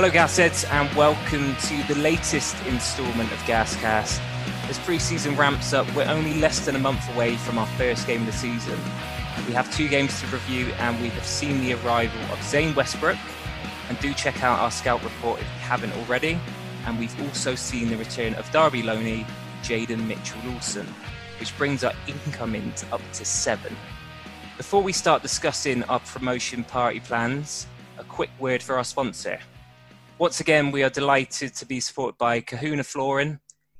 Hello, Gasheads, and welcome to the latest instalment of Gascast. As pre-season ramps up, we're only less than a month away from our first game of the season. We have two games to review, and we have seen the arrival of Zain Westbrooke. And do check out our scout report if you haven't already. And we've also seen the return of Derby Loney, Jayden Mitchell Lawson, which brings our incomings up to seven. Before we start discussing our promotion party plans, a quick word for our sponsor. Once again, we are delighted to be supported by Kahuna Flooring.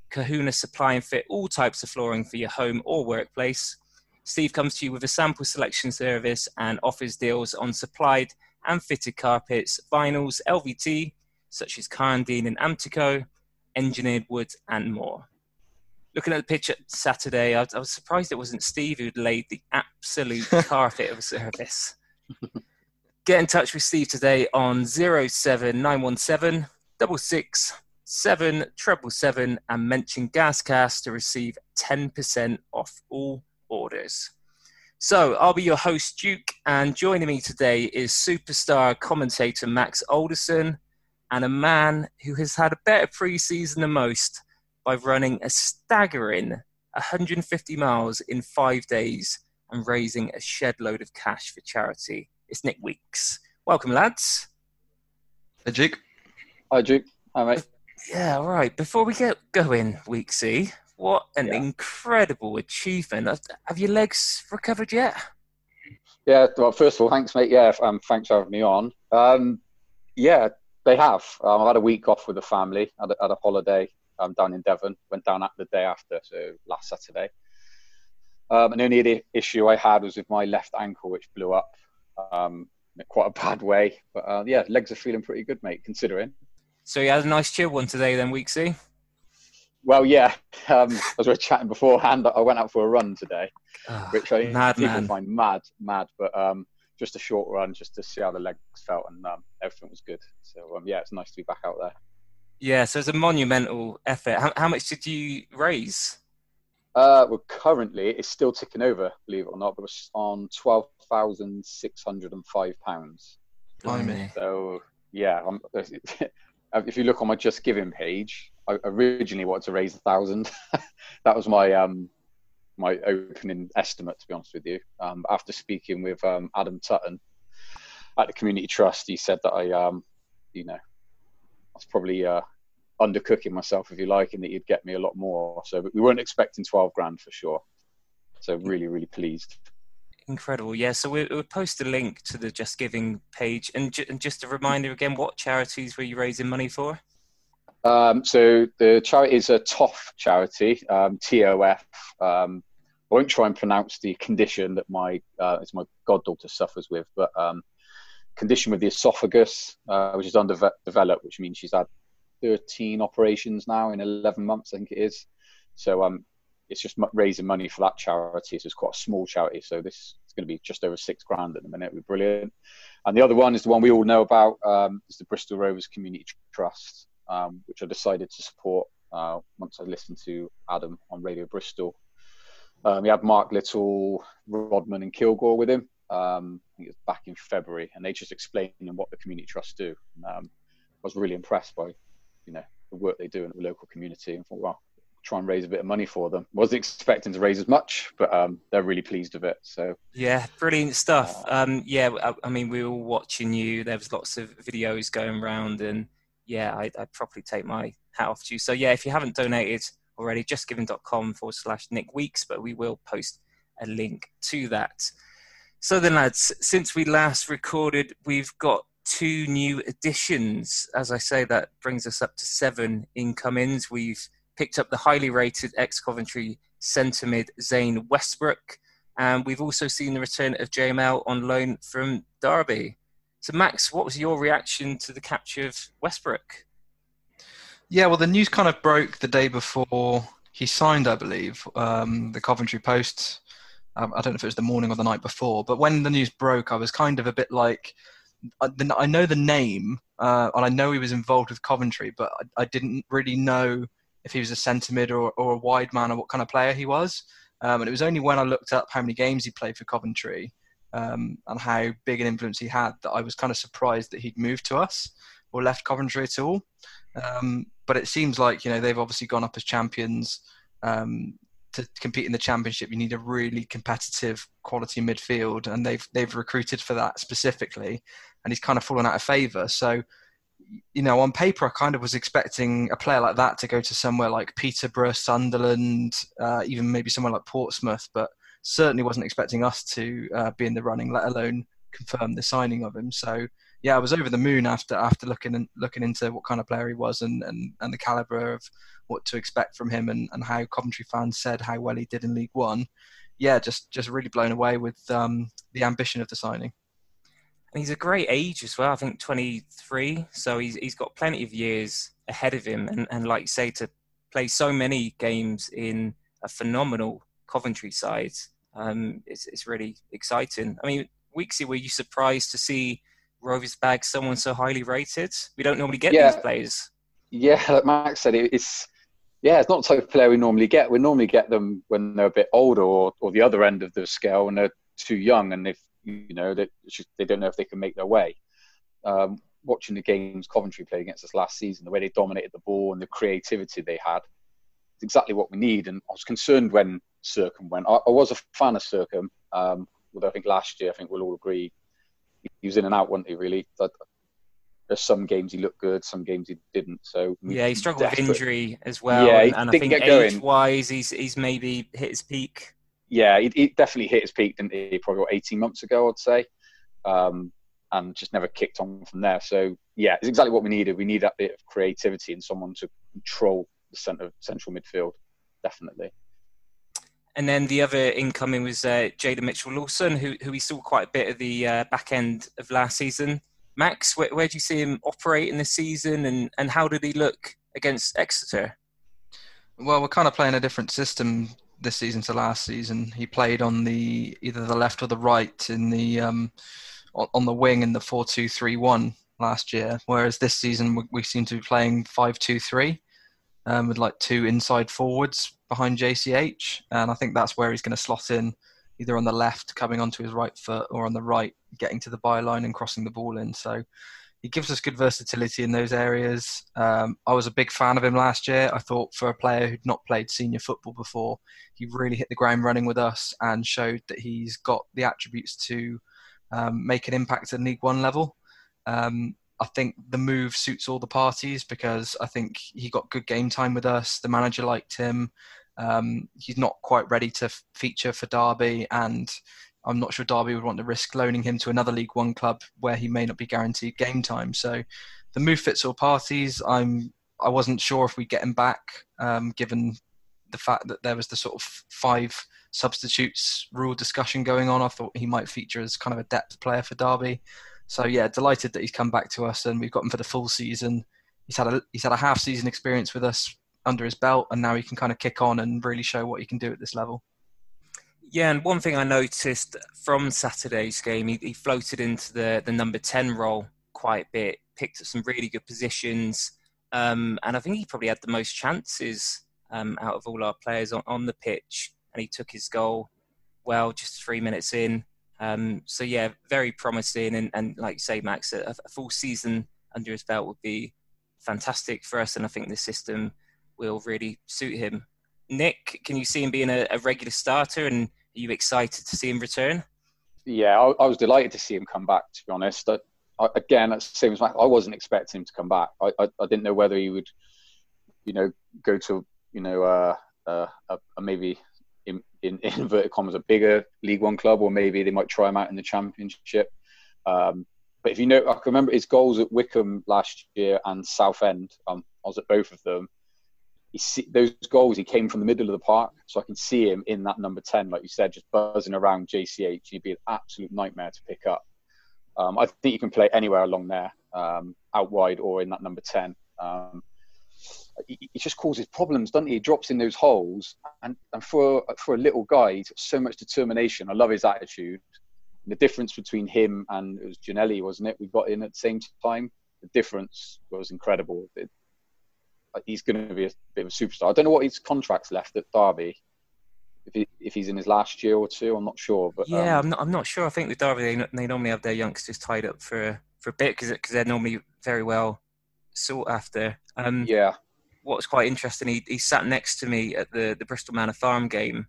Kahuna supply and fit all types of flooring for your home or workplace. Steve comes to you with a sample selection service and offers deals on supplied and fitted carpets, vinyls, LVT, such as Karndean and Amtico, engineered wood, and more. Looking at the pitch at Saturday, I was, I was surprised it wasn't Steve who'd laid the absolute carpet of a service. Get in touch with Steve today on 07917 66 seven treble seven and mention Gascast to receive 10% off all orders. So I'll be your host, Duke, and joining me today is superstar commentator Max Alderson and a man who has had a better preseason than most by running a staggering 150 miles in five days and raising a shed load of cash for charity. It's Nick Weeks. Welcome, lads. Hey, Duke. Hi, Duke. Hi, mate. Yeah, all right. Before we get going, Weeksy, what an yeah. incredible achievement. Have your legs recovered yet? Yeah, well, first of all, thanks, mate. Yeah, um, thanks for having me on. Um, yeah, they have. Um, I had a week off with the family, had a, had a holiday um, down in Devon, went down the day after, so last Saturday. Um, and the only issue I had was with my left ankle, which blew up um, in quite a bad way. But uh, yeah, legs are feeling pretty good, mate, considering. So you had a nice chill one today, then, Weeksy. Well, yeah. Um, as we were chatting beforehand, I went out for a run today, oh, which I mad, people man. find mad, mad. But um, just a short run, just to see how the legs felt, and um, everything was good. So um, yeah, it's nice to be back out there. Yeah, so it's a monumental effort. How, how much did you raise? Uh, well, currently it's still ticking over, believe it or not, but it's on twelve thousand six hundred and five pounds. Blimey. So yeah, if you look on my Just Giving page, I originally wanted to raise a thousand. that was my um, my opening estimate, to be honest with you. Um, after speaking with um, Adam Tutton at the Community Trust, he said that I, um, you know, I was probably uh, undercooking myself, if you like, and that you'd get me a lot more. So but we weren't expecting 12 grand for sure. So really, really pleased. Incredible. Yeah. So we, will post a link to the Just Giving page. And, ju- and, just a reminder again, what charities were you raising money for? Um, so the charity is a TOF charity, um, TOF. Um, I won't try and pronounce the condition that my uh, it's my goddaughter suffers with, but um, condition with the esophagus, uh, which is underdeveloped, which means she's had 13 operations now in 11 months, I think it is. So um, it's just raising money for that charity. So it's quite a small charity. So this is going to be just over six grand at the minute. We're brilliant. And the other one is the one we all know about. Um, is the Bristol Rovers Community Trust, um, which I decided to support uh, once I listened to Adam on Radio Bristol. Um, we had Mark Little, Rodman, and Kilgour with him. Um, I think it was back in February, and they just explained what the community trusts do. Um, I was really impressed by, you know, the work they do in the local community, and thought, well, try and raise a bit of money for them. Wasn't expecting to raise as much, but um, they're really pleased with it. So yeah, brilliant stuff. Uh, um, yeah, I, I, mean, we were all watching you. There was lots of videos going around, and yeah, I, would probably take my hat off to you. So yeah, if you haven't donated already, justgiving.com forward slash Nick Weeks, but we will post a link to that. So then, lads, since we last recorded, we've got two new additions. As I say, that brings us up to seven incomings. We've picked up the highly rated ex Coventry centre mid Zain Westbrooke. And we've also seen the return of JML on loan from Derby. So, Max, what was your reaction to the capture of Westbrooke? Yeah, well, the news kind of broke the day before he signed, I believe. Um, the Coventry Post, um, I don't know if it was the morning or the night before, but when the news broke, I was kind of a bit like, I, I know the name uh, and I know he was involved with Coventry, but I, I didn't really know if he was a centre mid or, or a wide man or what kind of player he was. Um, and it was only when I looked up how many games he played for Coventry um, and how big an influence he had that I was kind of surprised that he'd moved to us. or left Coventry at all. Um, but it seems like you know they've obviously gone up as champions. Um, to compete in the championship, you need a really competitive quality midfield, and they've they've recruited for that specifically, and he's kind of fallen out of favour. So, you know, on paper, I kind of was expecting a player like that to go to somewhere like Peterborough, Sunderland, uh, even maybe somewhere like Portsmouth, but certainly wasn't expecting us to uh, be in the running, let alone confirm the signing of him. So yeah, I was over the moon after after looking and looking into what kind of player he was and, and, and the caliber of what to expect from him and, and how Coventry fans said how well he did in League One. Yeah, just just really blown away with um, the ambition of the signing. And he's a great age as well. I think 23, so he's he's got plenty of years ahead of him. And, and like you say, to play so many games in a phenomenal Coventry side, um, it's it's really exciting. I mean, Weeksy, were you surprised to see Rovers bag someone so highly rated? We don't normally get yeah. these players. Yeah, like Max said, it's yeah, it's not the type of player we normally get. We normally get them when they're a bit older or, or the other end of the scale when they're too young and if you know they they don't know if they can make their way. Um, watching the games Coventry played against us last season, the way they dominated the ball and the creativity they had, it's exactly what we need. And I was concerned when Sercombe went. I, I was a fan of Sercombe, um, although I think last year I think we'll all agree he was in and out, wasn't he? Really, there's some games he looked good, some games he didn't. So yeah, he struggled desperate. with injury as well. Yeah, and, and I think age-wise, he's he's maybe hit his peak. Yeah, he, he, definitely hit his peak, didn't he? Probably what, 18 months ago, I'd say, um, and just never kicked on from there. So yeah, it's exactly what we needed. We need that bit of creativity and someone to control the centre central midfield, definitely. And then the other incoming was uh, Jayden Mitchell Lawson, who, who we saw quite a bit at the uh, back end of last season. Max, where, where do you see him operate in the season and, and how did he look against Exeter? Well, we're kind of playing a different system this season to last season. He played on the either the left or the right in the um, on the wing in the four two three one last year, whereas this season we, we seem to be playing five two three um, with like two inside forwards behind JCH, and I think that's where he's going to slot in, either on the left, coming onto his right foot, or on the right, getting to the byline and crossing the ball in. So he gives us good versatility in those areas. Um, I was a big fan of him last year. I thought for a player who'd not played senior football before, he really hit the ground running with us and showed that he's got the attributes to um, make an impact at League One level. Um, I think the move suits all the parties because I think he got good game time with us. The manager liked him. Um, he's not quite ready to f- feature for Derby, and I'm not sure Derby would want to risk loaning him to another League One club where he may not be guaranteed game time. So the move fits all parties. I'm I wasn't sure if we get him back, um, given the fact that there was the sort of five substitutes rule discussion going on. I thought he might feature as kind of a depth player for Derby. So yeah, delighted that he's come back to us and we've got him for the full season. He's had a he's had a half season experience with us under his belt, and now he can kind of kick on and really show what he can do at this level. Yeah, and one thing I noticed from Saturday's game, he, he floated into the the number ten role quite a bit, picked up some really good positions, um, and I think he probably had the most chances um, out of all our players on, on the pitch, and he took his goal well just three minutes in. Um, so yeah, very promising, and, and like you say, Max, a, a, full season under his belt would be fantastic for us, and I think the system will really suit him. Nick, can you see him being a, a regular starter, and are you excited to see him return? Yeah, I, I was delighted to see him come back. To be honest, I, I, again, same as Max. I wasn't expecting him to come back. I, I, didn't know whether he would, you know, go to you know uh, uh, a, maybe in, in, in inverted commas a bigger League One club, or maybe they might try him out in the Championship. Um, but if you know, I can remember his goals at Wycombe last year and Southend. Um, I was at both of them. See, those goals, he came from the middle of the park, so I can see him in that number ten, like you said, just buzzing around JCH. He'd be an absolute nightmare to pick up. Um, I think you can play anywhere along there, um, out wide or in that number ten. Um, he, just causes problems, doesn't he? He drops in those holes, and, and for for a little guy, he's got so much determination. I love his attitude. the difference between him and it was Ginnelly, wasn't it? We got in at the same time. The difference was incredible. It, he's going to be a bit of a superstar. I don't know what his contract's left at Derby. If, he, if he's in his last year or two, I'm not sure. But yeah, um, I'm not. I'm not sure. I think with Derby, they, they normally have their youngsters tied up for for for a bit because they're normally very well sought after. Um, yeah. What's quite interesting, he, he sat next to me at the, the Bristol Manor Farm game,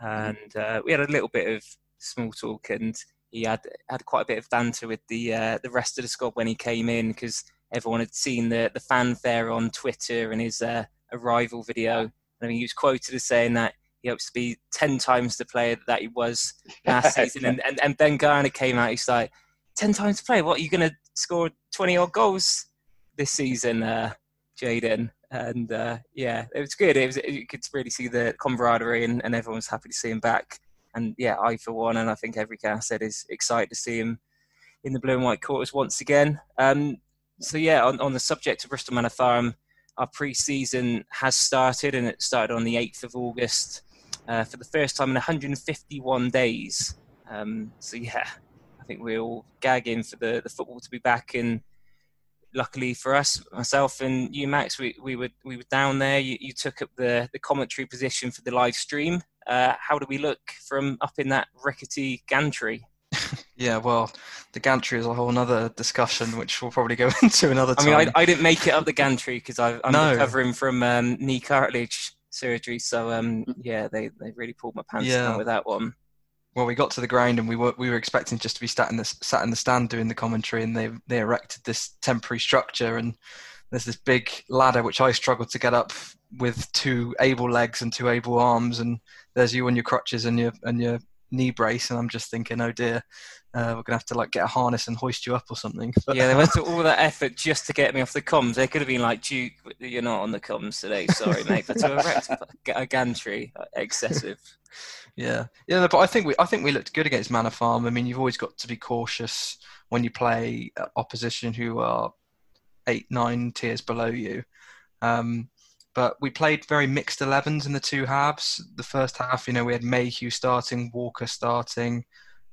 and uh, we had a little bit of small talk, and he had had quite a bit of banter with the uh, the rest of the squad when he came in because everyone had seen the the fanfare on Twitter and his uh, arrival video. And I mean, he was quoted as saying that he hopes to be ten times the player that he was last season. And, and and Ben Garner came out. He's like, 10 times the player. What are you going to score 20 odd goals this season, uh, Jayden? And uh, yeah, it was good. It was you could really see the camaraderie, and, and everyone was happy to see him back. And yeah, I for one, and I think every cast said is excited to see him in the blue and white quarters once again. Um, so yeah, on, on the subject of Bristol Manor Farm, our pre-season has started, and it started on the 8th of August uh, for the first time in 151 days. Um, so yeah, I think we are all gagging for the, the football to be back. And luckily for us, myself and you, Max, we, we were we were down there. You, you took up the, the commentary position for the live stream. Uh, how do we look from up in that rickety gantry? yeah, well, the gantry is a whole other discussion, which we'll probably go into another time. I mean, I, I didn't make it up the gantry because I'm no. recovering from um, knee cartilage surgery. So um, yeah, they, they really pulled my pants yeah. down with that one well, we got to the ground and we were we were expecting just to be sat in the sat in the stand doing the commentary, and they they erected this temporary structure, and there's this big ladder which I struggled to get up with two able legs and two able arms, and there's you on your crutches and your and your knee brace, and I'm just thinking, oh dear, uh, we're gonna have to like get a harness and hoist you up or something. But, yeah, they went to all that effort just to get me off the comms. They could have been like, Duke, you're not on the comms today. Sorry, mate, but to erect a gantry, excessive. Yeah, yeah, but I think we I think we looked good against Manor Farm. I mean, you've always got to be cautious when you play uh, opposition who are eight, nine tiers below you. Um, but we played very mixed 11s in the two halves. The first half, you know, we had Mayhew starting, Walker starting,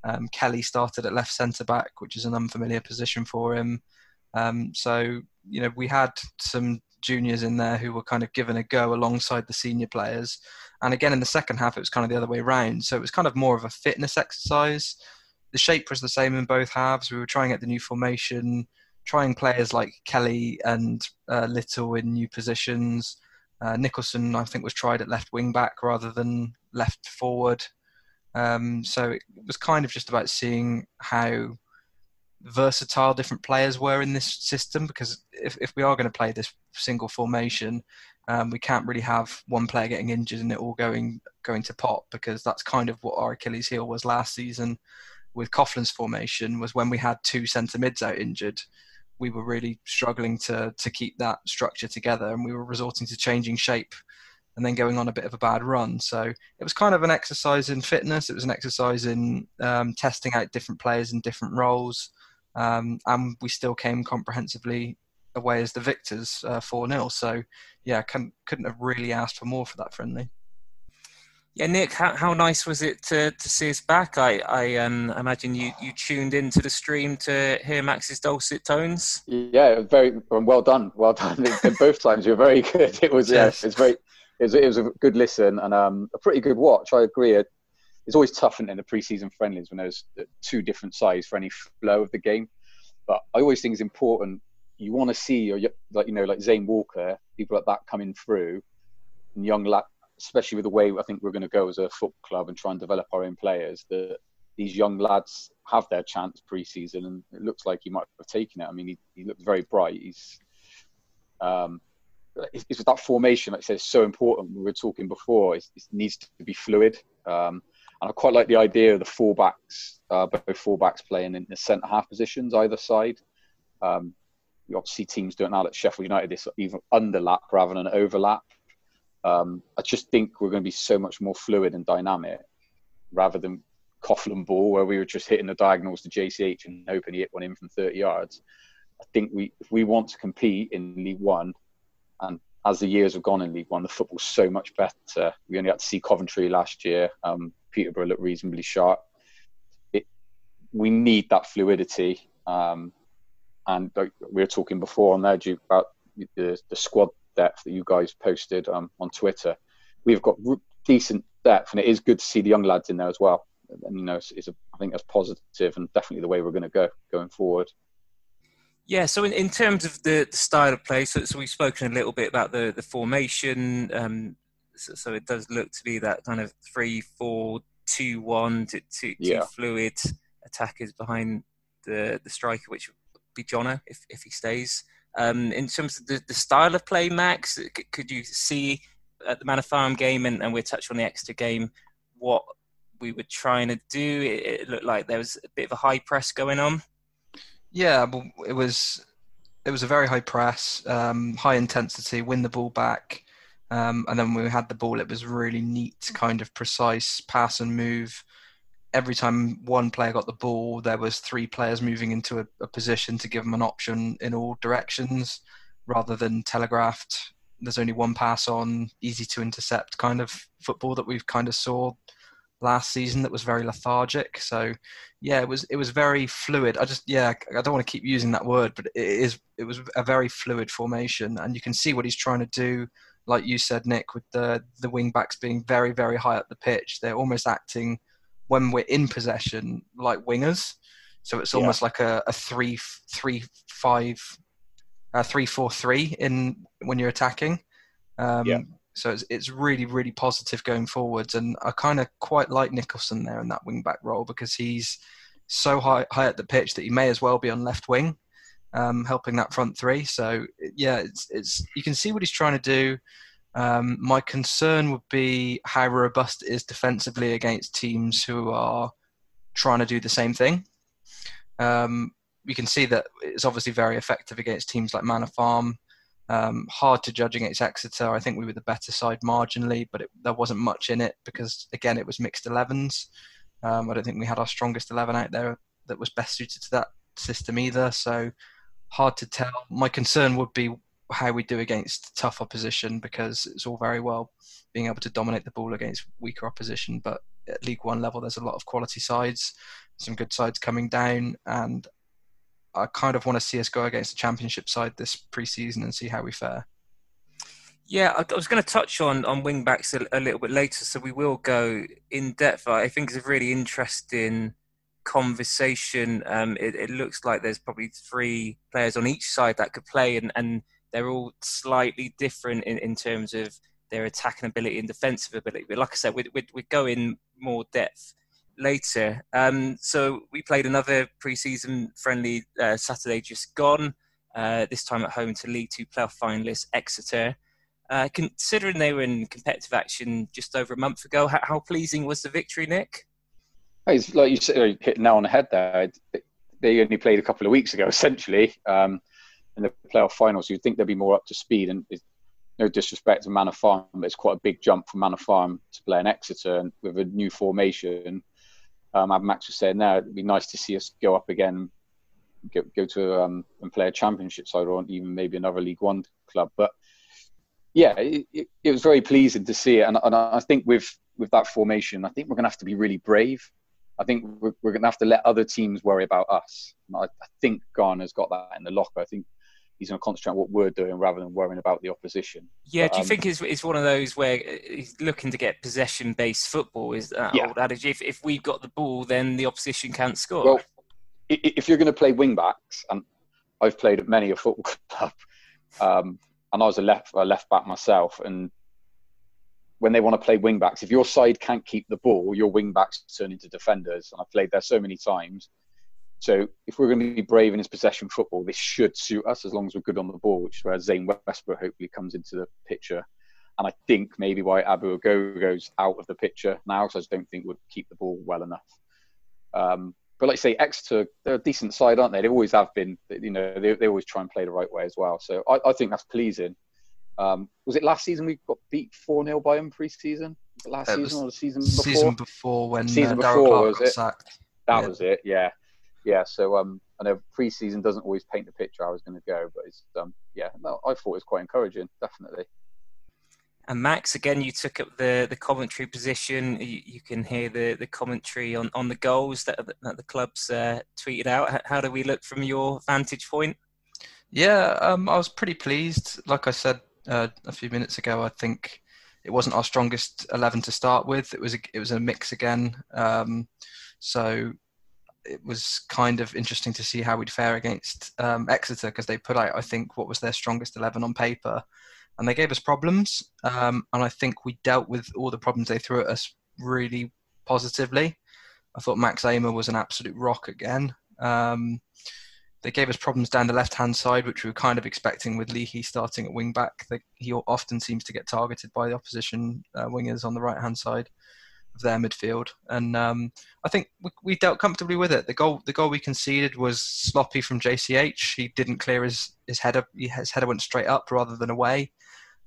um, Kelly started at left centre back, which is an unfamiliar position for him. Um, so, you know, we had some juniors in there who were kind of given a go alongside the senior players. And again, in the second half, it was kind of the other way around. So it was kind of more of a fitness exercise. The shape was the same in both halves. We were trying at the new formation, trying players like Kelly and uh, Little in new positions. Uh, Nicholson, I think, was tried at left wing back rather than left forward. Um, so it was kind of just about seeing how versatile different players were in this system because if, if we are going to play this single formation um, we can't really have one player getting injured and it all going going to pot because that's kind of what our Achilles heel was last season with Coughlan's formation was when we had two centre mids out injured we were really struggling to to keep that structure together and we were resorting to changing shape and then going on a bit of a bad run. So it was kind of an exercise in fitness. It was an exercise in um, testing out different players in different roles um, and we still came comprehensively away as the victors, uh, four 0 So yeah, can, couldn't have really asked for more for that friendly. Yeah, Nick, how, how nice was it to, to see us back? I, I um, imagine you, you tuned into the stream to hear Max's dulcet tones. Yeah, very well done, well done. both times you were very good. It was yes. yeah, it's very it was, it was a good listen and um, a pretty good watch. I agree it's always tough in the preseason friendlies when there's two different sides for any flow of the game. But I always think it's important. You want to see your like you know like Zain Walker, people like that coming through, and young lad, especially with the way I think we're going to go as a football club and try and develop our own players. That these young lads have their chance preseason, and it looks like he might have taken it. I mean, he, he looks very bright. He's um, it's, it's that formation, like I said, so important. We were talking before. it needs to be fluid. Um, and I quite like the idea of the fullbacks, uh, both fullbacks playing in the centre half positions either side. Um, we obviously teams doing now at Sheffield United this even underlap rather than overlap. Um, I just think we're going to be so much more fluid and dynamic rather than Coughlan ball where we were just hitting the diagonals to JCH and hoping he hit one in from 30 yards. I think we if we want to compete in League One, and as the years have gone in League One, the football's so much better. We only had to see Coventry last year. Um, Peterborough looked reasonably sharp. It, we need that fluidity. Um, and like we were talking before on there, Duke, about the, the squad depth that you guys posted um, on Twitter. We've got decent depth, and it is good to see the young lads in there as well. And you know, it's, it's a, I think that's positive and definitely the way we're going to go going forward. Yeah, so in, in terms of the, the style of play, so, so, we've spoken a little bit about the, the formation. Um, so, so, it does look to be that kind of three, four, two, one, two, two, yeah. two fluid attackers behind the, the striker, which would be Jono if, if he stays. Um, in terms of the, the style of play, Max, could you see at the Manor Farm game, and, and we'll touch on the Exeter game, what we were trying to do? It, it looked like there was a bit of a high press going on. Yeah, it was it was a very high press, um, high intensity, win the ball back, um, and then when we had the ball, it was really neat, kind of precise pass and move. Every time one player got the ball, there was three players moving into a, a position to give them an option in all directions, rather than telegraphed. There's only one pass on, easy to intercept kind of football that we've kind of saw last season that was very lethargic. So yeah, it was it was very fluid. I just yeah, I don't want to keep using that word, but it is it was a very fluid formation, and you can see what he's trying to do. Like you said, Nick, with the the wing backs being very very high up the pitch, they're almost acting when we're in possession like wingers. So it's almost yeah. like a, a three three five, a three four three in when you're attacking. Um, yeah. So it's it's really really positive going forwards, and I kind of quite like Nicholson there in that wing back role because he's so high high at the pitch that he may as well be on left wing, um, helping that front three. So yeah, it's it's you can see what he's trying to do. Um, my concern would be how robust it is defensively against teams who are trying to do the same thing. Um, you can see that it's obviously very effective against teams like Manor Farm. Um, hard to judge against Exeter. I think we were the better side marginally, but it, there wasn't much in it because, again, it was mixed 11s. Um, I don't think we had our strongest 11 out there that was best suited to that system either. So hard to tell. My concern would be how we do against tough opposition because it's all very well being able to dominate the ball against weaker opposition, but at League One level, there's a lot of quality sides, some good sides coming down, and I kind of want to see us go against the championship side this preseason and see how we fare. Yeah, I, was going to touch on on wing backs a, a, little bit later, so we will go in depth. I think it's a really interesting conversation. Um, it, it, looks like there's probably three players on each side that could play, and, and they're all slightly different in, in terms of their attacking ability and defensive ability. But like I said, we we we go in more depth later. Um, so we played another preseason friendly uh, Saturday just gone, uh, this time at home to League Two playoff finalists Exeter. Uh, considering they were in competitive action just over a month ago, how, how pleasing was the victory, Nick? It's like you said, hit now on the head there. They only played a couple of weeks ago, essentially, um, in the playoff finals. You'd think they'd be more up to speed, and no disrespect to Manor Farm, but it's quite a big jump from Manor Farm to play in Exeter, and with a new formation um, as Max was saying there, it'd be nice to see us go up again, go, go to um, and play a championship side or even maybe another League One club. But yeah, it, it, it was very pleasing to see it, and, and, I think with with that formation, I think we're going to have to be really brave. I think we're, we're going to have to let other teams worry about us. I, I, think Garner's got that in the locker. I think he's going to concentrate on what we're doing rather than worrying about the opposition. Yeah, but, do you um, think it's, it's one of those where he's looking to get possession based football? Is that yeah. old adage? If, if we've got the ball, then the opposition can't score. Well, if you're going to play wing backs, and I've played at many a football club, um, and I was a left, a left back myself, and when they want to play wing backs, if your side can't keep the ball, your wing backs turn into defenders. And I've played there so many times so if we're going to be brave in his possession football, this should suit us as long as we're good on the ball, which is where Zain Westbrooke hopefully comes into the picture. And I think maybe why Abu Ogo goes out of the picture now, because I just don't think would keep the ball well enough. Um, but like I say, Exeter, they're a decent side, aren't they? They always have been. You know, they, they always try and play the right way as well. So I, I think that's pleasing. Um, was it last season we got beat 4 0 by them pre season? Last season or the season before? Season before when season uh, before, was it? Sacked. That yeah. was it, yeah yeah, so um, I know pre-season doesn't always paint the picture I was going to go, but it's um, yeah, no, I thought it was quite encouraging, definitely. And Max, again, you took up the, the commentary position. You, you can hear the, the commentary on, on the goals that, that the club's uh, tweeted out. How do we look from your vantage point? Yeah, um, I was pretty pleased. Like I said uh, a few minutes ago, I think it wasn't our strongest eleven to start with. It was a, it was a mix again. Um, so it was kind of interesting to see how we'd fare against um, Exeter because they put out, I think, what was their strongest 11 on paper. And they gave us problems. Um, and I think we dealt with all the problems they threw at us really positively. I thought Max Ehmer was an absolute rock again. Um, they gave us problems down the left-hand side, which we were kind of expecting with Leahy starting at wing back. He often seems to get targeted by the opposition uh, wingers on the right-hand side of their midfield, and um, I think we, we, dealt comfortably with it. The goal, the goal we conceded was sloppy from JCH. He didn't clear his his header. His header went straight up rather than away,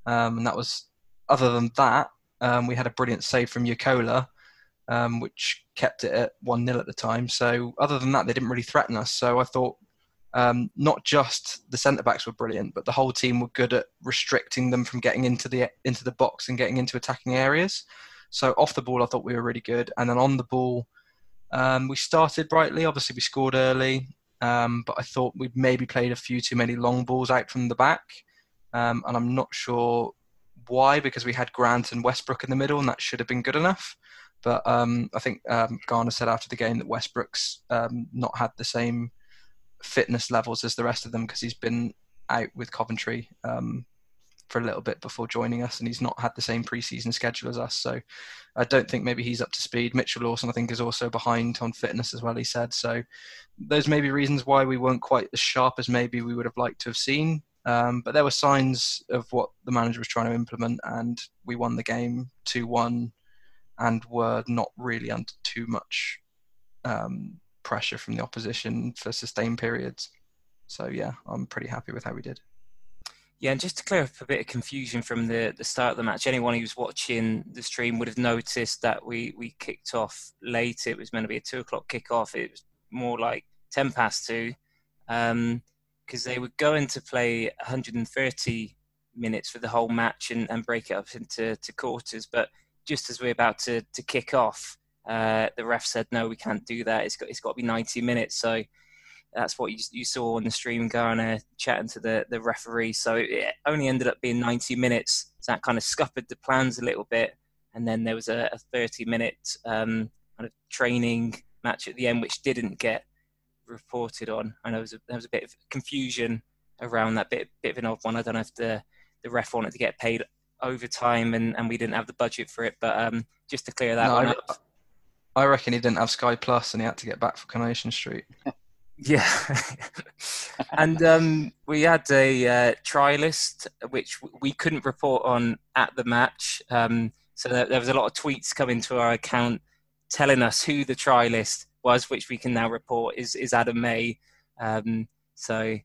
um, and that was. Other than that, um, we had a brilliant save from Jaakkola, um, which kept it at 1 0 at the time. So, other than that, they didn't really threaten us. So, I thought um, not just the centre backs were brilliant, but the whole team were good at restricting them from getting into the into the box and getting into attacking areas. So off the ball, I thought we were really good, and then on the ball, um, we started brightly. Obviously, we scored early, um, but I thought we'd maybe played a few too many long balls out from the back, um, and I'm not sure why because we had Grant and Westbrooke in the middle, and that should have been good enough. But um, I think um, Garner said after the game that Westbrooke's um, not had the same fitness levels as the rest of them because he's been out with Coventry for a little bit before joining us, and he's not had the same preseason schedule as us. So I don't think maybe he's up to speed. Mitchell Lawson, I think, is also behind on fitness as well. He said so. Those may be reasons why we weren't quite as sharp as maybe we would have liked to have seen. Um, but there were signs of what the manager was trying to implement, and we won the game two one, and were not really under too much um, pressure from the opposition for sustained periods. So yeah, I'm pretty happy with how we did. Yeah, and just to clear up a bit of confusion from the, the start of the match, anyone who was watching the stream would have noticed that we, we kicked off late. It was meant to be a two o'clock kickoff. It was more like 10 past two because um, they were going to play 130 minutes for the whole match and, and break it up into to quarters. But just as we're about to, to kick off, uh, the ref said, no, we can't do that. It's got, it's got to be 90 minutes. So that's what you, you saw on the stream, Garner chatting to the, the referee. So it only ended up being 90 minutes. So that kind of scuppered the plans a little bit. And then there was a, a 30 minute um, kind of training match at the end, which didn't get reported on. I know there was a, there was a bit of confusion around that bit, bit of an odd one. I don't know if the, the ref wanted to get paid overtime and, and we didn't have the budget for it. But um, just to clear that no, one I, up. I reckon he didn't have Sky Plus and he had to get back for Coronation Street. Yeah, and um, we had a uh, trialist which we couldn't report on at the match. Um, so there was a lot of tweets coming to our account telling us who the trialist was, which we can now report is is Adam May. Um, so,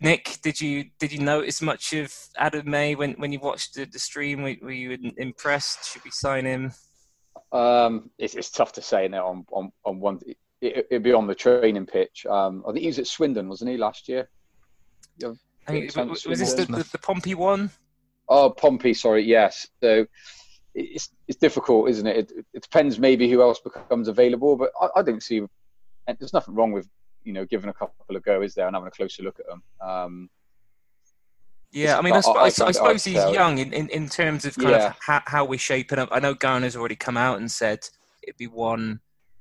Nick, did you did you notice much of Adam May when, when you watched the, the stream? Were, were you impressed? Should we sign him? Um, it's, it's tough to say now on, on, on one it, would be on the training pitch. Um, I think he was at Swindon, wasn't he, last year? I mean, was, was this the, the, the, Pompey one? Oh, Pompey, sorry, yes. So it's it's difficult, isn't it? It, it depends maybe who else becomes available, but I, I, don't see. And there's nothing wrong with you know giving a couple of go, is there, and having a closer look at them. Um, yeah, I mean, I, I, I, I suppose he's young in, in, in terms of kind yeah. of how, how, we're shaping up. I know Garner's already come out and said it'd be one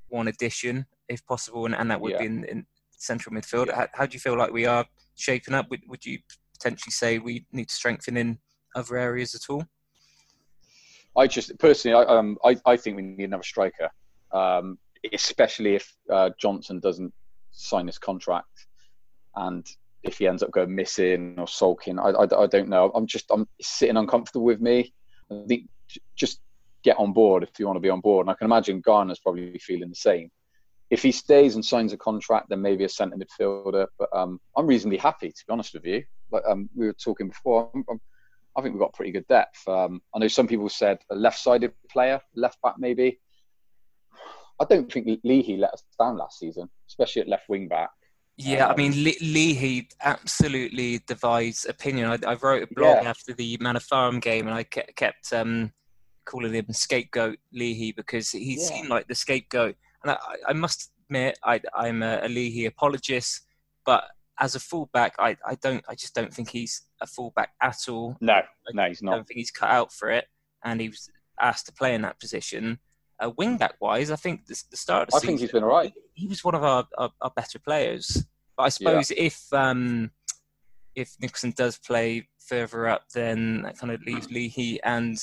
one addition if possible, and, and that would yeah. be in, in, central midfield. Yeah. How, how, do you feel like we are shaping up? Would, would you potentially say we need to strengthen in other areas at all? I just personally, I, um, I, I think we need another striker, um, especially if uh, Jonson doesn't sign his contract, and if he ends up going missing or sulking, I, I, I don't know. I'm just I'm sitting uncomfortable with me. I think just get on board if you want to be on board. And I can imagine Garner's probably feeling the same if he stays and signs a contract, then maybe a centre midfielder. But um, I'm reasonably happy, to be honest with you. But um, we were talking before. I'm, I'm, i think we've got pretty good depth. Um, I know some people said a left-sided player, left back maybe. I don't think Leahy let us down last season, especially at left wing back. Yeah, I mean um, Leahy absolutely divides opinion. I, I wrote a blog yeah. after the Manor Farm game, and I kept um, calling him scapegoat Leahy because he yeah. seemed like the scapegoat and I, I must admit, I, am a, a Leahy apologist, but as a fullback, I, I don't, I just don't think he's a fullback at all. No, I no, he's not. I don't think he's cut out for it, and he was asked to play in that position. Uh, wingback wise, I think the, the start of the I season, think he's been all right. he was one of our, our, our better players. But I suppose yeah. if um, if Nicholson does play further up, then that kind of leaves Leahy and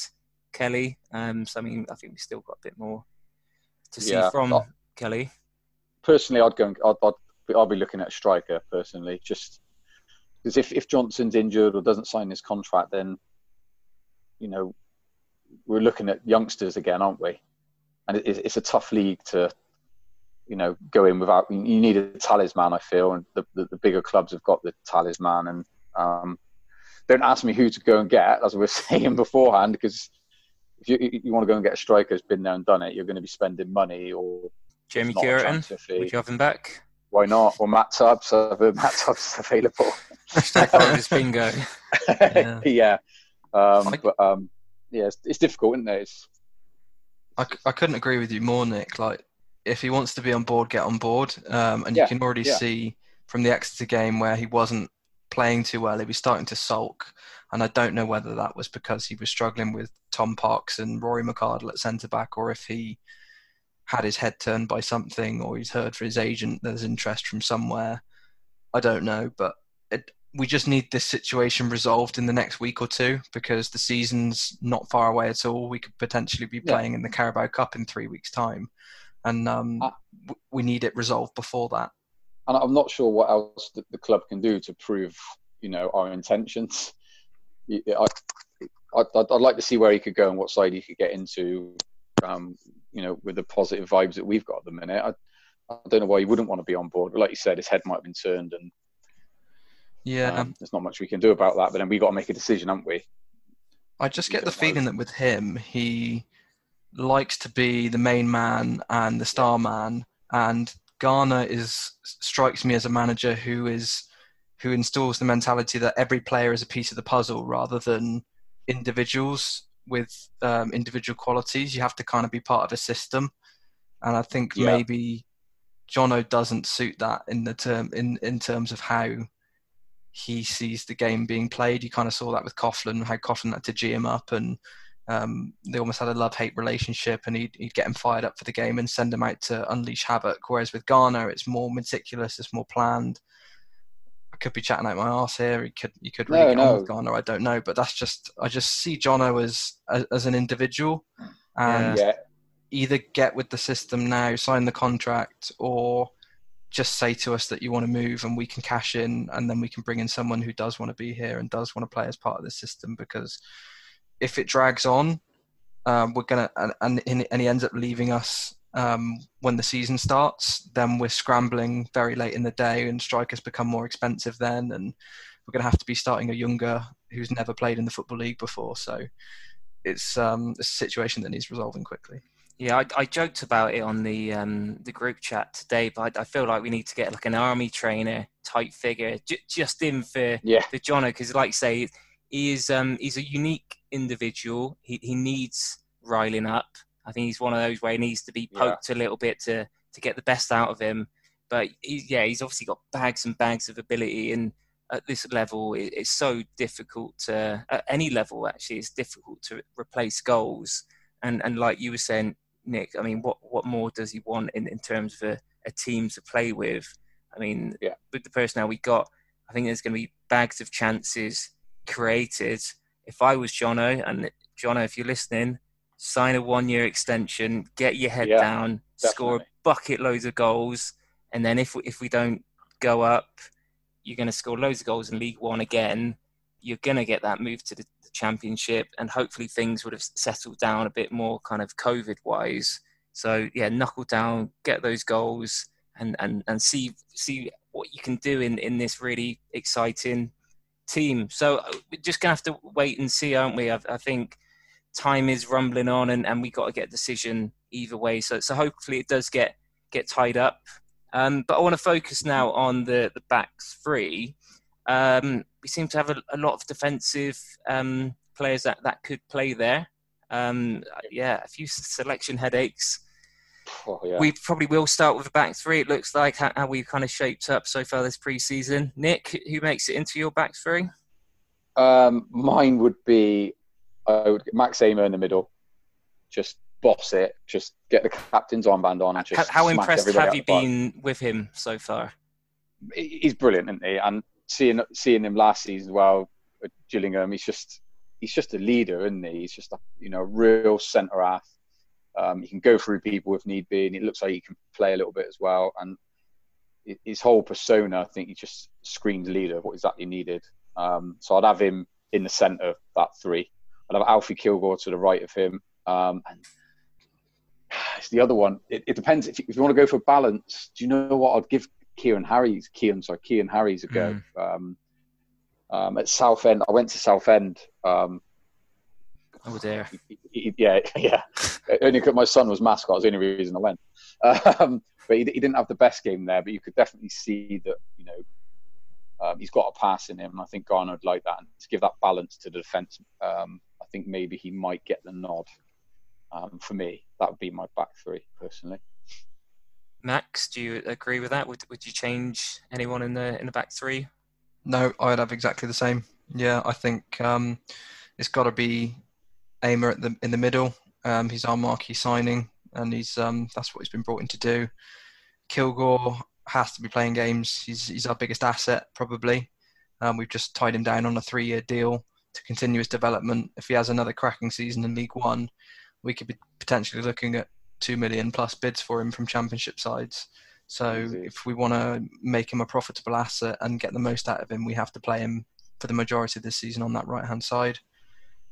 Kelly. Um, so I mean, I think we still got a bit more to see yeah. from Kelly. Personally, I'd go. I'd, I'd, I'll be looking at striker personally, just because if if Jonson's injured or doesn't sign his contract, then you know we're looking at youngsters again, aren't we? And it, it's a tough league to you know go in without. You need a talisman, I feel, and the, the, the bigger clubs have got the talisman. And um, don't ask me who to go and get, as we were saying beforehand, because if you, you want to go and get a striker who's been there and done it, you're going to be spending money or Jamie Cureton. Would you have him back? Why not? Or Matt Tubbs. Uh, Matt Tubbs available. Hashtag bingo. yeah. yeah. Um, but um, yeah, it's, it's, difficult, isn't it? It's, I, I couldn't agree with you more, Nick. Like, if he wants to be on board, get on board. Um, and yeah, you can already yeah. see from the Exeter game where he wasn't playing too well, he was starting to sulk. And I don't know whether that was because he was struggling with Tom Parkes and Rory McArdle at centre back, or if he had his head turned by something, or he's heard for his agent there's interest from somewhere. I don't know, but it, we just need this situation resolved in the next week or two because the season's not far away at all. We could potentially be playing yeah. in the Carabao Cup in three weeks' time, and um, uh, we need it resolved before that. And I'm not sure what else the, the club can do to prove, you know, our intentions. I, I'd, I'd, like to see where he could go and what side he could get into. Um, you know, with the positive vibes that we've got at the minute, I, I don't know why he wouldn't want to be on board. But like you said, his head might have been turned, and yeah, um, there's not much we can do about that. But then we got to make a decision, haven't we? I just get the feeling know. that with him, he likes to be the main man and the star man, and Garner is strikes me as a manager who is who installs the mentality that every player is a piece of the puzzle rather than individuals with um, individual qualities. You have to kind of be part of a system, and I think yeah. maybe Jono doesn't suit that in the term in in terms of how he sees the game being played. You kind of saw that with Coughlan, how Coughlan had to G him up, and um, they almost had a love hate relationship, and he'd, he'd get him fired up for the game and send him out to unleash havoc. Whereas with Garner, it's more meticulous, it's more planned. I could be chatting out my ass here. He could you could really no, get no. on with Garner. I don't know, but that's just I just see Jono as as, as an individual, and yeah. either get with the system now, sign the contract, or just say to us that you want to move and we can cash in, and then we can bring in someone who does want to be here and does want to play as part of the system. Because if it drags on, um, we're gonna and, and and he ends up leaving us um, when the season starts, then we're scrambling very late in the day, and strikers become more expensive then, and we're going to have to be starting a younger who's never played in the football league before. So it's, um, a situation that needs resolving quickly. Yeah, I, I, joked about it on the um, the group chat today, but I, I, feel like we need to get like an army trainer type figure j- just in for yeah. for Jono because, like say, he is um, he's a unique individual. He he needs riling up. I think he's one of those where he needs to be poked yeah. a little bit to to get the best out of him. But he, yeah, he's obviously got bags and bags of ability, and at this level, it, it's so difficult to at any level actually, it's difficult to replace goals. And and like you were saying, Nick, I mean, what what more does he want in in terms of a, a team to play with? I mean, yeah. with the personnel we got, I think there's going to be bags of chances created. If I was Jono, and Jono, if you're listening, sign a one year extension, get your head yeah, down, definitely. score a bucket loads of goals, and then if we, if we don't go up, you're going to score loads of goals in League One again. You're going to get that move to the, the Championship, and hopefully things would have settled down a bit more, kind of COVID wise. So yeah, knuckle down, get those goals, and and and see see what you can do in in this really exciting team. So uh, we're just gonna have to wait and see, aren't we? I, I think time is rumbling on, and, and we got to get a decision either way. So so hopefully it does get get tied up. Um, but I want to focus now on the the backs three. Um, we seem to have a, a lot of defensive um, players that, that could play there. Um, yeah, a few selection headaches. Oh, yeah. We probably will start with a back three. It looks like how, how we've kind of shaped up so far this preseason. Nick, who makes it into your back three? Um, mine would be I would Max Ehmer in the middle, just boss it, just get the captain's armband on, and just how impressed have you been with him so far? He's brilliant, isn't he? And seeing seeing him last season as well at Gillingham, he's just he's just a leader, isn't he? He's just a you know real centre half. Um, he can go through people if need be, and it looks like he can play a little bit as well. And his whole persona, I think he just screams leader, of what exactly needed. Um, so I'd have him in the centre of that three. I'd have Alfie Kilgour to the right of him. Um, and it's the other one. It, it depends. If you, if you, want to go for balance, do you know what? I'd give Kieran Harries, Kieran, sorry, Kieran Harries a go. Mm. Um, um, at Southend, I went to Southend. Um, oh dear. He, he, yeah, yeah. only because my son was mascot. Was the only reason I went. Um, but he, he, didn't have the best game there. But you could definitely see that you know um, he's got a pass in him, and I think Garner would like that and to give that balance to the defence. Um, I think maybe he might get the nod. Um, for me, that would be my back three personally. Max, do you agree with that? Would would you change anyone in the in the back three? No, I'd have exactly the same. Yeah, I think um, it's got to be Aimer at the in the middle. Um, he's our marquee signing, and he's um, that's what he's been brought in to do. Kilgour has to be playing games. He's he's our biggest asset probably. Um, we've just tied him down on a three-year deal to continue his development. If he has another cracking season in League One, we could be potentially looking at two million plus bids for him from Championship sides. So if we want to make him a profitable asset and get the most out of him, we have to play him for the majority of the season on that right hand side.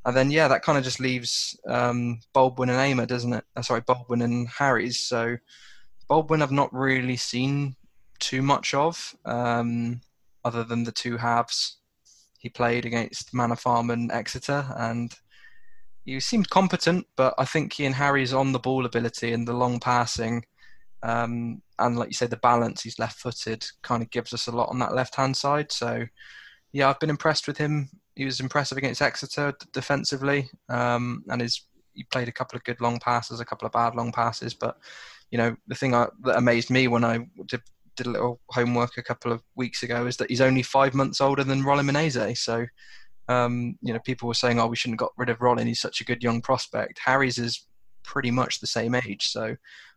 And then yeah, that kind of just leaves um, Baldwin and Amer, doesn't it? Uh, sorry, Baldwin and Harries. So Baldwin I've not really seen too much of, um, other than the two halves he played against Manor Farm and Exeter, and he seemed competent. But I think he and Harry's on the ball ability and the long passing, um, and like you said, the balance. He's left-footed, kind of gives us a lot on that left-hand side. So yeah, I've been impressed with him. He was impressive against Exeter defensively, um, and his he played a couple of good long passes, a couple of bad long passes. But you know, the thing I, that amazed me when I did, did, a little homework a couple of weeks ago is that he's only five months older than Rollin Menayese. So, um, you know, people were saying, "Oh, we shouldn't have got rid of Rollin. He's such a good young prospect." Harries is pretty much the same age, so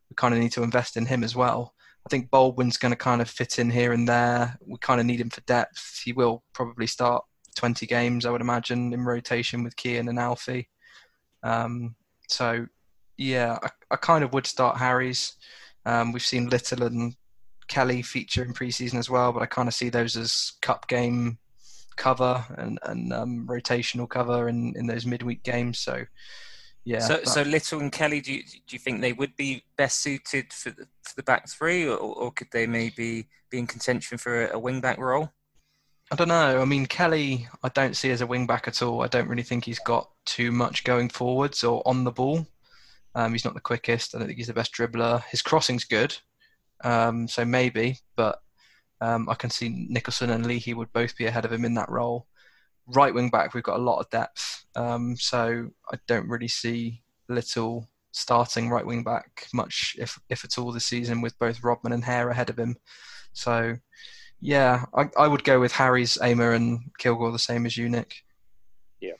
we kind of need to invest in him as well. I think Baldwin's going to kind of fit in here and there. We kind of need him for depth. He will probably start 20 games, I would imagine, in rotation with Kian and Alfie. Um, so, yeah, I, I, kind of would start Harries. Um, we've seen Little and Kelly feature in preseason as well, but I kind of see those as cup game cover and, and um, rotational cover in, in those midweek games. So, yeah. So, so Little and Kelly, do you, do you think they would be best suited for the, for the back three, or, or could they maybe be in contention for a, a wing back role? I don't know. I mean, Kelly, I don't see as a wing back at all. I don't really think he's got too much going forwards or on the ball. Um, he's not the quickest. I don't think he's the best dribbler. His crossing's good, um, so maybe. But um, I can see Nicholson and Leahy would both be ahead of him in that role. Right wing back, we've got a lot of depth, um, so I don't really see Little starting right wing back much, if if at all, this season with both Rodman and Hare ahead of him. So yeah, I, I would go with Harries Aimer and Kilgour the same as you, Nick. Yeah.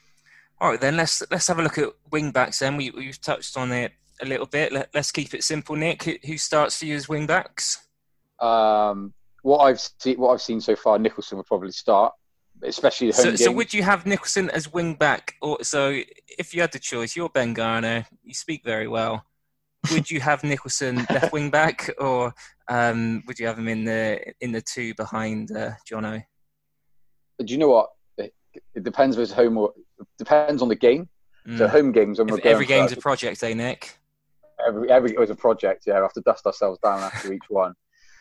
All right, then let's let's have a look at wing backs. Then we we've touched on it a little bit. Let, us keep it simple, Nick. Who starts for you as wing backs? Um, what I've seen, what I've seen so far, Nicholson would probably start, especially so, so, would you have Nicholson as wing back, or so if you had the choice, you're Ben Garner, you speak very well. Would you have Nicholson left wing back, or um, would you have him in the in the two behind uh, Jono? Do you know what? It, it depends if home or depends on the game. Mm. So home games, and every game's a project, eh, Nick? Every every it was a project. Yeah, we have to dust ourselves down after each one.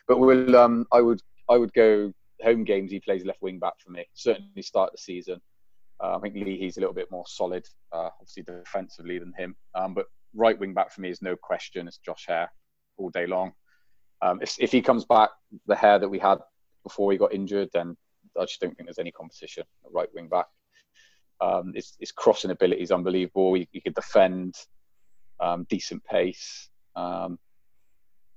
But we'll um, I would I would go home games. He plays left wing back for me. Certainly start the season. Uh, I think Leahy's a little bit more solid, uh, obviously defensively than him. Um, but right wing back for me is no question. It's Josh Hare all day long. Um, if, if he comes back the Hare that we had before he got injured, then I just don't think there's any competition at right wing back. Um, his, his, crossing ability is unbelievable. He, he could defend, um, decent pace. Um,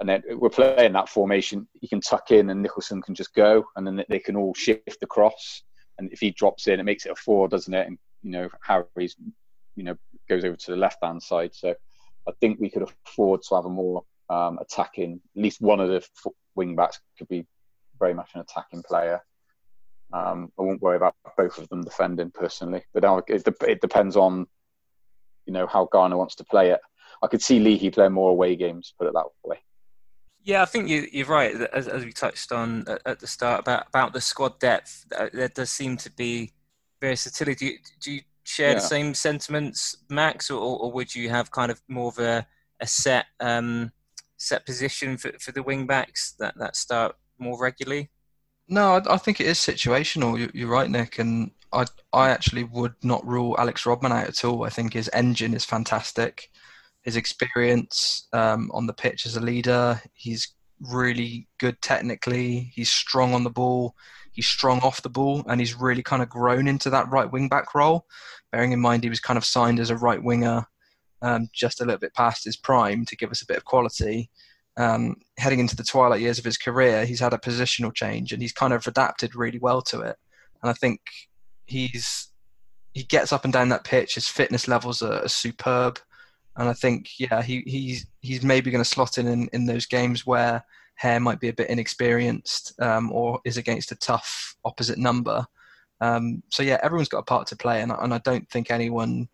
and then we're playing that formation. He can tuck in, and Nicholson can just go, and then they can all shift across. And if he drops in, it makes it a four, doesn't it? And you know, Harries, you know, goes over to the left hand side. So I think we could afford to have a more um, attacking. At least one of the wing backs could be very much an attacking player. Um, I won't worry about both of them defending personally, but it, it depends on you know how Garner wants to play it. I could see Leahy playing more away games, put it that way. Yeah, I think you, are right. As, as, we touched on at, at, the start about, about the squad depth, uh, there does seem to be versatility. Do you, do you share yeah. the same sentiments, Max, or, or, would you have kind of more of a, a set um, set position for, for the wing backs that, that start more regularly? No, I, I think it is situational. You, you're right, Nick, and I I actually would not rule Alex Rodman out at all. I think his engine is fantastic. His experience um, on the pitch as a leader, he's really good technically. He's strong on the ball. He's strong off the ball, and he's really kind of grown into that right wing back role. Bearing in mind he was kind of signed as a right winger um, just a little bit past his prime to give us a bit of quality. Um, heading into the twilight years of his career, he's had a positional change and he's kind of adapted really well to it. And I think he's he gets up and down that pitch. His fitness levels are, are superb, and I think yeah, he he's he's maybe going to slot in, in in those games where Hare might be a bit inexperienced um, or is against a tough opposite number. Um, so yeah, everyone's got a part to play, and, and I don't think anyone,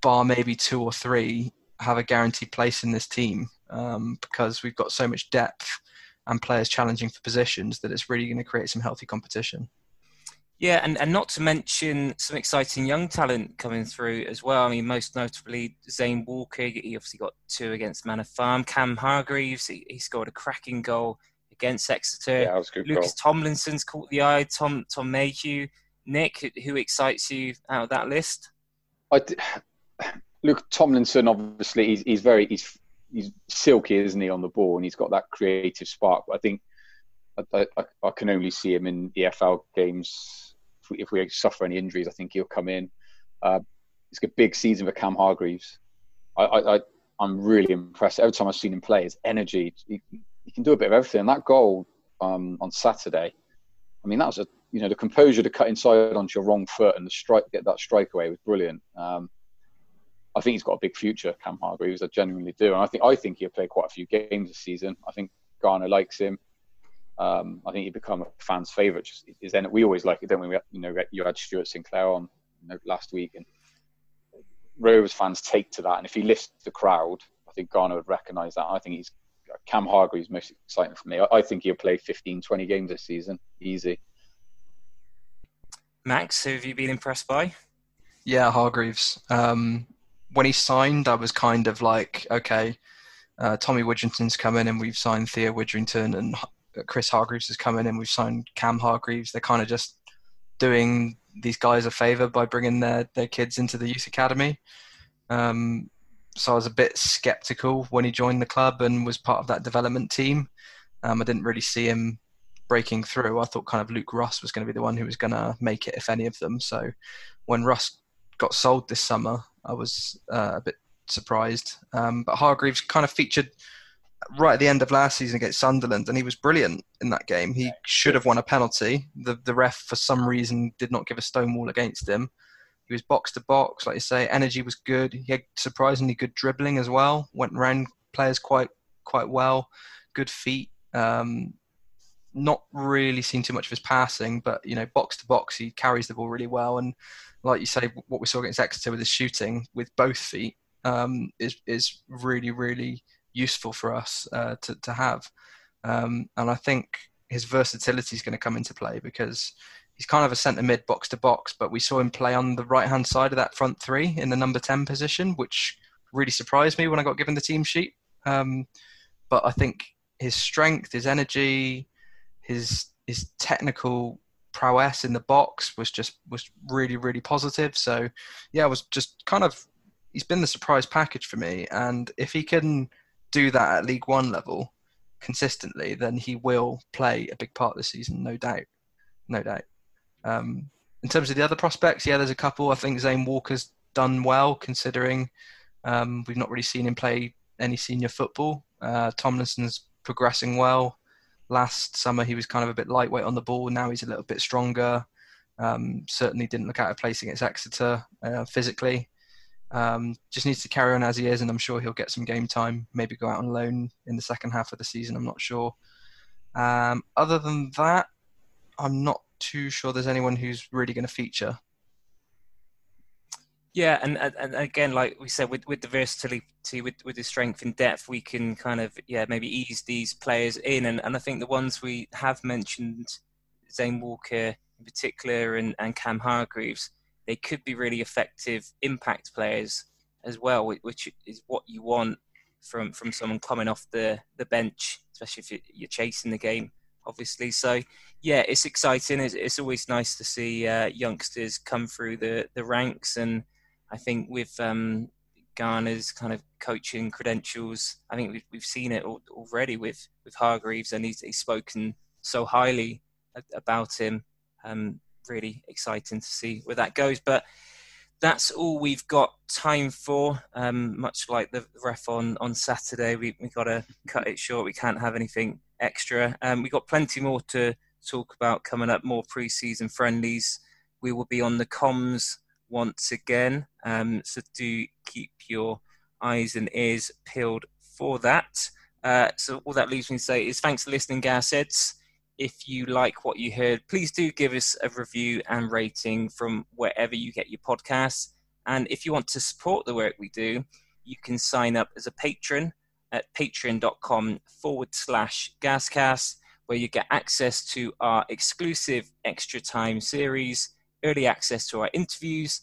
bar maybe two or three, have a guaranteed place in this team um, because we've got so much depth and players challenging for positions that it's really going to create some healthy competition. Yeah, and, and not to mention some exciting young talent coming through as well. I mean, most notably Zain Walker. He obviously got two against Manor Farm. Cam Hargreaves, he, he scored a cracking goal against Exeter. Yeah, was good Lucas goal. Tomlinson's caught the eye. Tom Tom Mayhew. Nick, who excites you out of that list? I, Luke Tomlinson, obviously, he's, he's very he's he's silky, isn't he, on the ball, and he's got that creative spark. But I think I, I, I can only see him in EFL games we, if we suffer any injuries, I think he'll come in. Uh, it's a big season for Cam Hargreaves. I, I, I'm really impressed. Every time I've seen him play, his energy, he, he can do a bit of everything. And that goal um, on Saturday, I mean, that was a you know the composure to cut inside onto your wrong foot and the strike get that strike away was brilliant. Um, I think he's got a big future, Cam Hargreaves. I genuinely do, and I think I think he'll play quite a few games this season. I think Garner likes him um, I think he become a fan's favourite. Just is then we always like it, don't we? we you know, you had Stuart Sinclair on you know, last week, and Rovers fans take to that. And if he lifts the crowd, I think Garner would recognise that. I think he's Cam Hargreaves most exciting for me. I, I think he'll play 15, 20 games this season, easy. Max, who have you been impressed by? Yeah, Hargreaves. Um, when he signed, I was kind of like, okay, uh, Tommy Widdrington's come in and we've signed Theo Widdrington and Chris Hargreaves has come in and we've signed Cam Hargreaves. They're kind of just doing these guys a favour by bringing their, their kids into the youth academy. Um, so I was a bit skeptical when he joined the club and was part of that development team. Um, I didn't really see him breaking through. I thought kind of Luke Russ was going to be the one who was going to make it, if any of them. So when Russ got sold this summer, I was uh, a bit surprised. Um, but Hargreaves kind of featured right at the end of last season against Sunderland, and he was brilliant in that game. He should have won a penalty. The the ref, for some reason, did not give a stonewall against him. He was box to box, like you say. Energy was good. He had surprisingly good dribbling as well. Went around players quite quite well. Good feet. Um, not really seen too much of his passing, but you know, box to box, he carries the ball really well. And like you say, what we saw against Exeter with his shooting with both feet um, is is really really useful for us uh, to, to have. Um, and I think his versatility is going to come into play because he's kind of a centre mid box to box, but we saw him play on the right hand side of that front three in the number 10 position, which really surprised me when I got given the team sheet. Um, but I think his strength, his energy, his his technical prowess in the box was just was really really positive. So yeah, I was just kind of he's been the surprise package for me, and if he can do that at League One level consistently, then he will play a big part of this season, no doubt, no doubt. Um, in terms of the other prospects, yeah, there's a couple. I think Zain Walker's done well considering um, we've not really seen him play any senior football. Uh, Tomlinson's progressing well. Last summer he was kind of a bit lightweight on the ball. Now he's a little bit stronger. Um, certainly didn't look out of place against Exeter uh, physically. Um, just needs to carry on as he is, and I'm sure he'll get some game time. Maybe go out on loan in the second half of the season. I'm not sure. Um, other than that, I'm not too sure there's anyone who's really going to feature. Yeah, and, and again, like we said, with, with the versatility, with, with the strength and depth, we can kind of yeah maybe ease these players in, and, and I think the ones we have mentioned, Zain Walker in particular, and, and Cam Hargreaves, they could be really effective impact players as well, which is what you want from from someone coming off the the bench, especially if you're chasing the game, obviously. So yeah, it's exciting. It's, it's always nice to see uh, youngsters come through the the ranks and I think with um, Garner's kind of coaching credentials, I think we've, we've seen it already with, with Hargreaves, and he's, he's spoken so highly about him. Um, really exciting to see where that goes. But that's all we've got time for. Um, much like the ref on, on Saturday, we we got to cut it short. We can't have anything extra. Um, we've got plenty more to talk about coming up, more pre-season friendlies. We will be on the comms once again. Um, so do keep your eyes and ears peeled for that. Uh, so all that leaves me to say is thanks for listening, Gasheads. If you like what you heard, please do give us a review and rating from wherever you get your podcasts. And if you want to support the work we do, you can sign up as a patron at patreon.com forward slash gascast, where you get access to our exclusive extra time series early access to our interviews,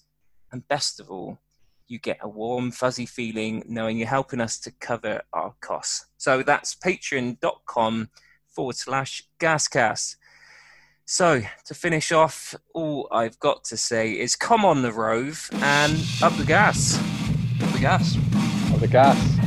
and best of all, you get a warm, fuzzy feeling knowing you're helping us to cover our costs. So that's patreon.com forward slash gascast. So to finish off, all I've got to say is come on the Rove and up the gas. Up the gas. Up the gas.